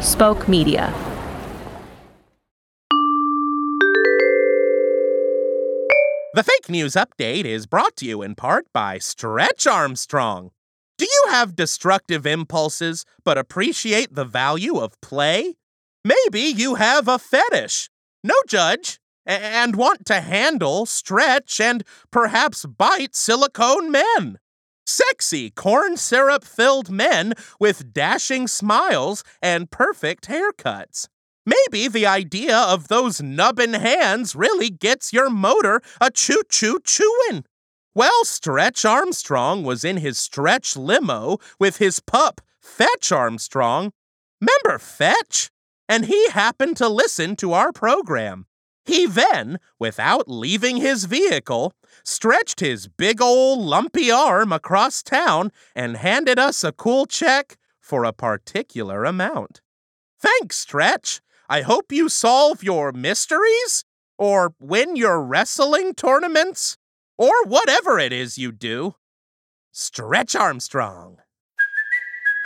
Spoke Media. The fake news update is brought to you in part by Stretch Armstrong. Do you have destructive impulses but appreciate the value of play? Maybe you have a fetish. No judge. And want to handle, stretch, and perhaps bite silicone men. Sexy corn syrup filled men with dashing smiles and perfect haircuts. Maybe the idea of those nubbin hands really gets your motor a choo choo chewin'. Well, Stretch Armstrong was in his stretch limo with his pup, Fetch Armstrong. Remember Fetch? And he happened to listen to our program. He then, without leaving his vehicle, stretched his big old lumpy arm across town and handed us a cool check for a particular amount. Thanks, Stretch. I hope you solve your mysteries, or win your wrestling tournaments, or whatever it is you do. Stretch Armstrong.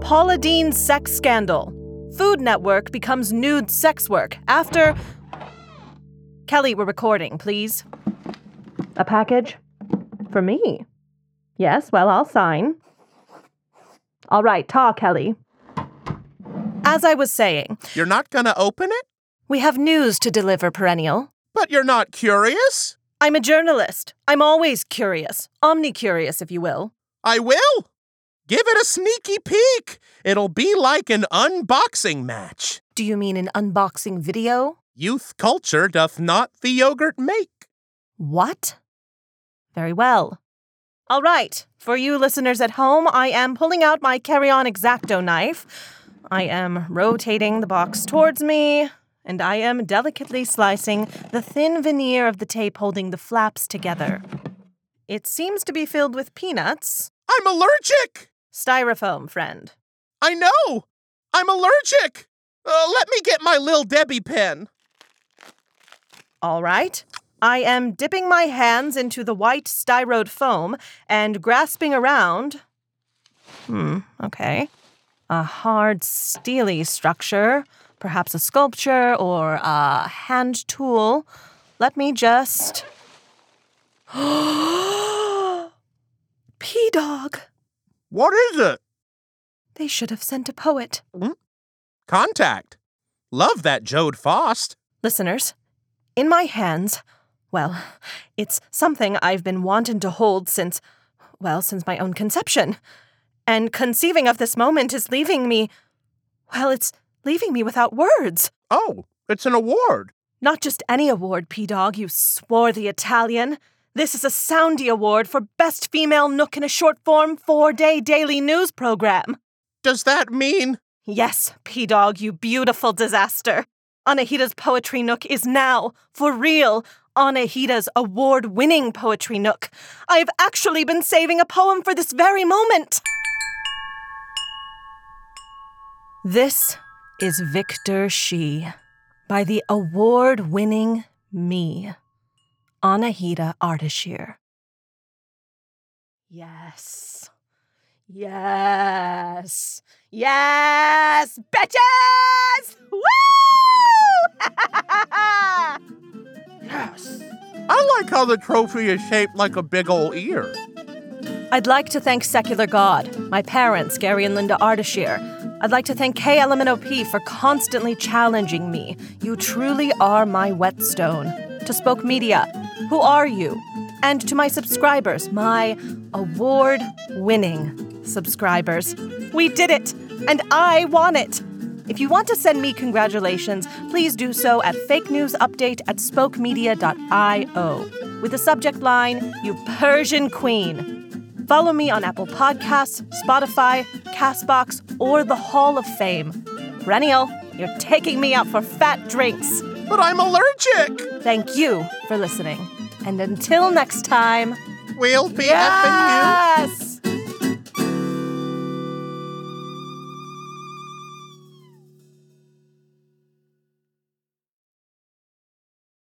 Paula Deen sex scandal. Food Network becomes nude sex work after. Kelly, we're recording, please. A package? For me? Yes, well, I'll sign. All right, ta, Kelly. As I was saying, You're not gonna open it? we have news to deliver, Perennial. But you're not curious? I'm a journalist. I'm always curious, omni curious, if you will. I will. Give it a sneaky peek. It'll be like an unboxing match. Do you mean an unboxing video? Youth culture doth not the yogurt make. What? Very well. All right, for you listeners at home, I am pulling out my carry on exacto knife. I am rotating the box towards me, and I am delicately slicing the thin veneer of the tape holding the flaps together. It seems to be filled with peanuts. I'm allergic. Styrofoam, friend. I know. I'm allergic. Uh, let me get my Lil Debbie pen. All right. I am dipping my hands into the white styrode foam and grasping around. Hmm, okay. A hard, steely structure, perhaps a sculpture or a hand tool. Let me just. P Dog! What is it? They should have sent a poet. Hmm? Contact. Love that Jode Fost. Listeners, in my hands, well, it's something I've been wanting to hold since, well, since my own conception. And conceiving of this moment is leaving me, well, it's leaving me without words. Oh, it's an award. Not just any award, P Dog, you swarthy Italian. This is a Soundy Award for Best Female Nook in a Short Form Four Day Daily News Program. Does that mean Yes, P Dog, you beautiful disaster. Anahita's Poetry Nook is now, for real, Anahita's award winning Poetry Nook. I've actually been saving a poem for this very moment. This is Victor She by the award winning me, Anahita Ardashir. Yes. Yes. Yes, bitches! Woo! yes. I like how the trophy is shaped like a big old ear. I'd like to thank Secular God, my parents, Gary and Linda Ardashir. I'd like to thank KLMNOP for constantly challenging me. You truly are my whetstone. To Spoke Media, who are you? And to my subscribers, my award winning subscribers. We did it, and I won it. If you want to send me congratulations, please do so at fake news update at spokemedia.io with the subject line, You Persian Queen. Follow me on Apple Podcasts, Spotify, Castbox, or the Hall of Fame. Perennial, you're taking me out for fat drinks. But I'm allergic. Thank you for listening. And until next time, We'll be effing you. yes!